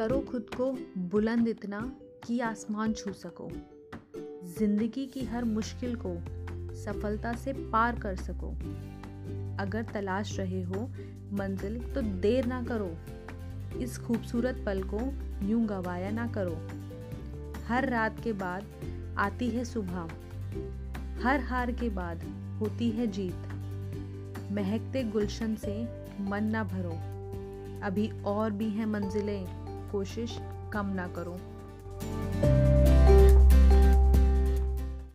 करो खुद को बुलंद इतना कि आसमान छू सको। ज़िंदगी की हर मुश्किल को सफलता से पार कर सको। अगर तलाश रहे हो मंजिल तो देर ना करो। इस खूबसूरत पल को यूँ गवाया ना करो। हर रात के बाद आती है सुबह। हर हार के बाद होती है जीत। महकते गुलशन से मन ना भरो। अभी और भी हैं मंजिलें। कोशिश कम ना करो।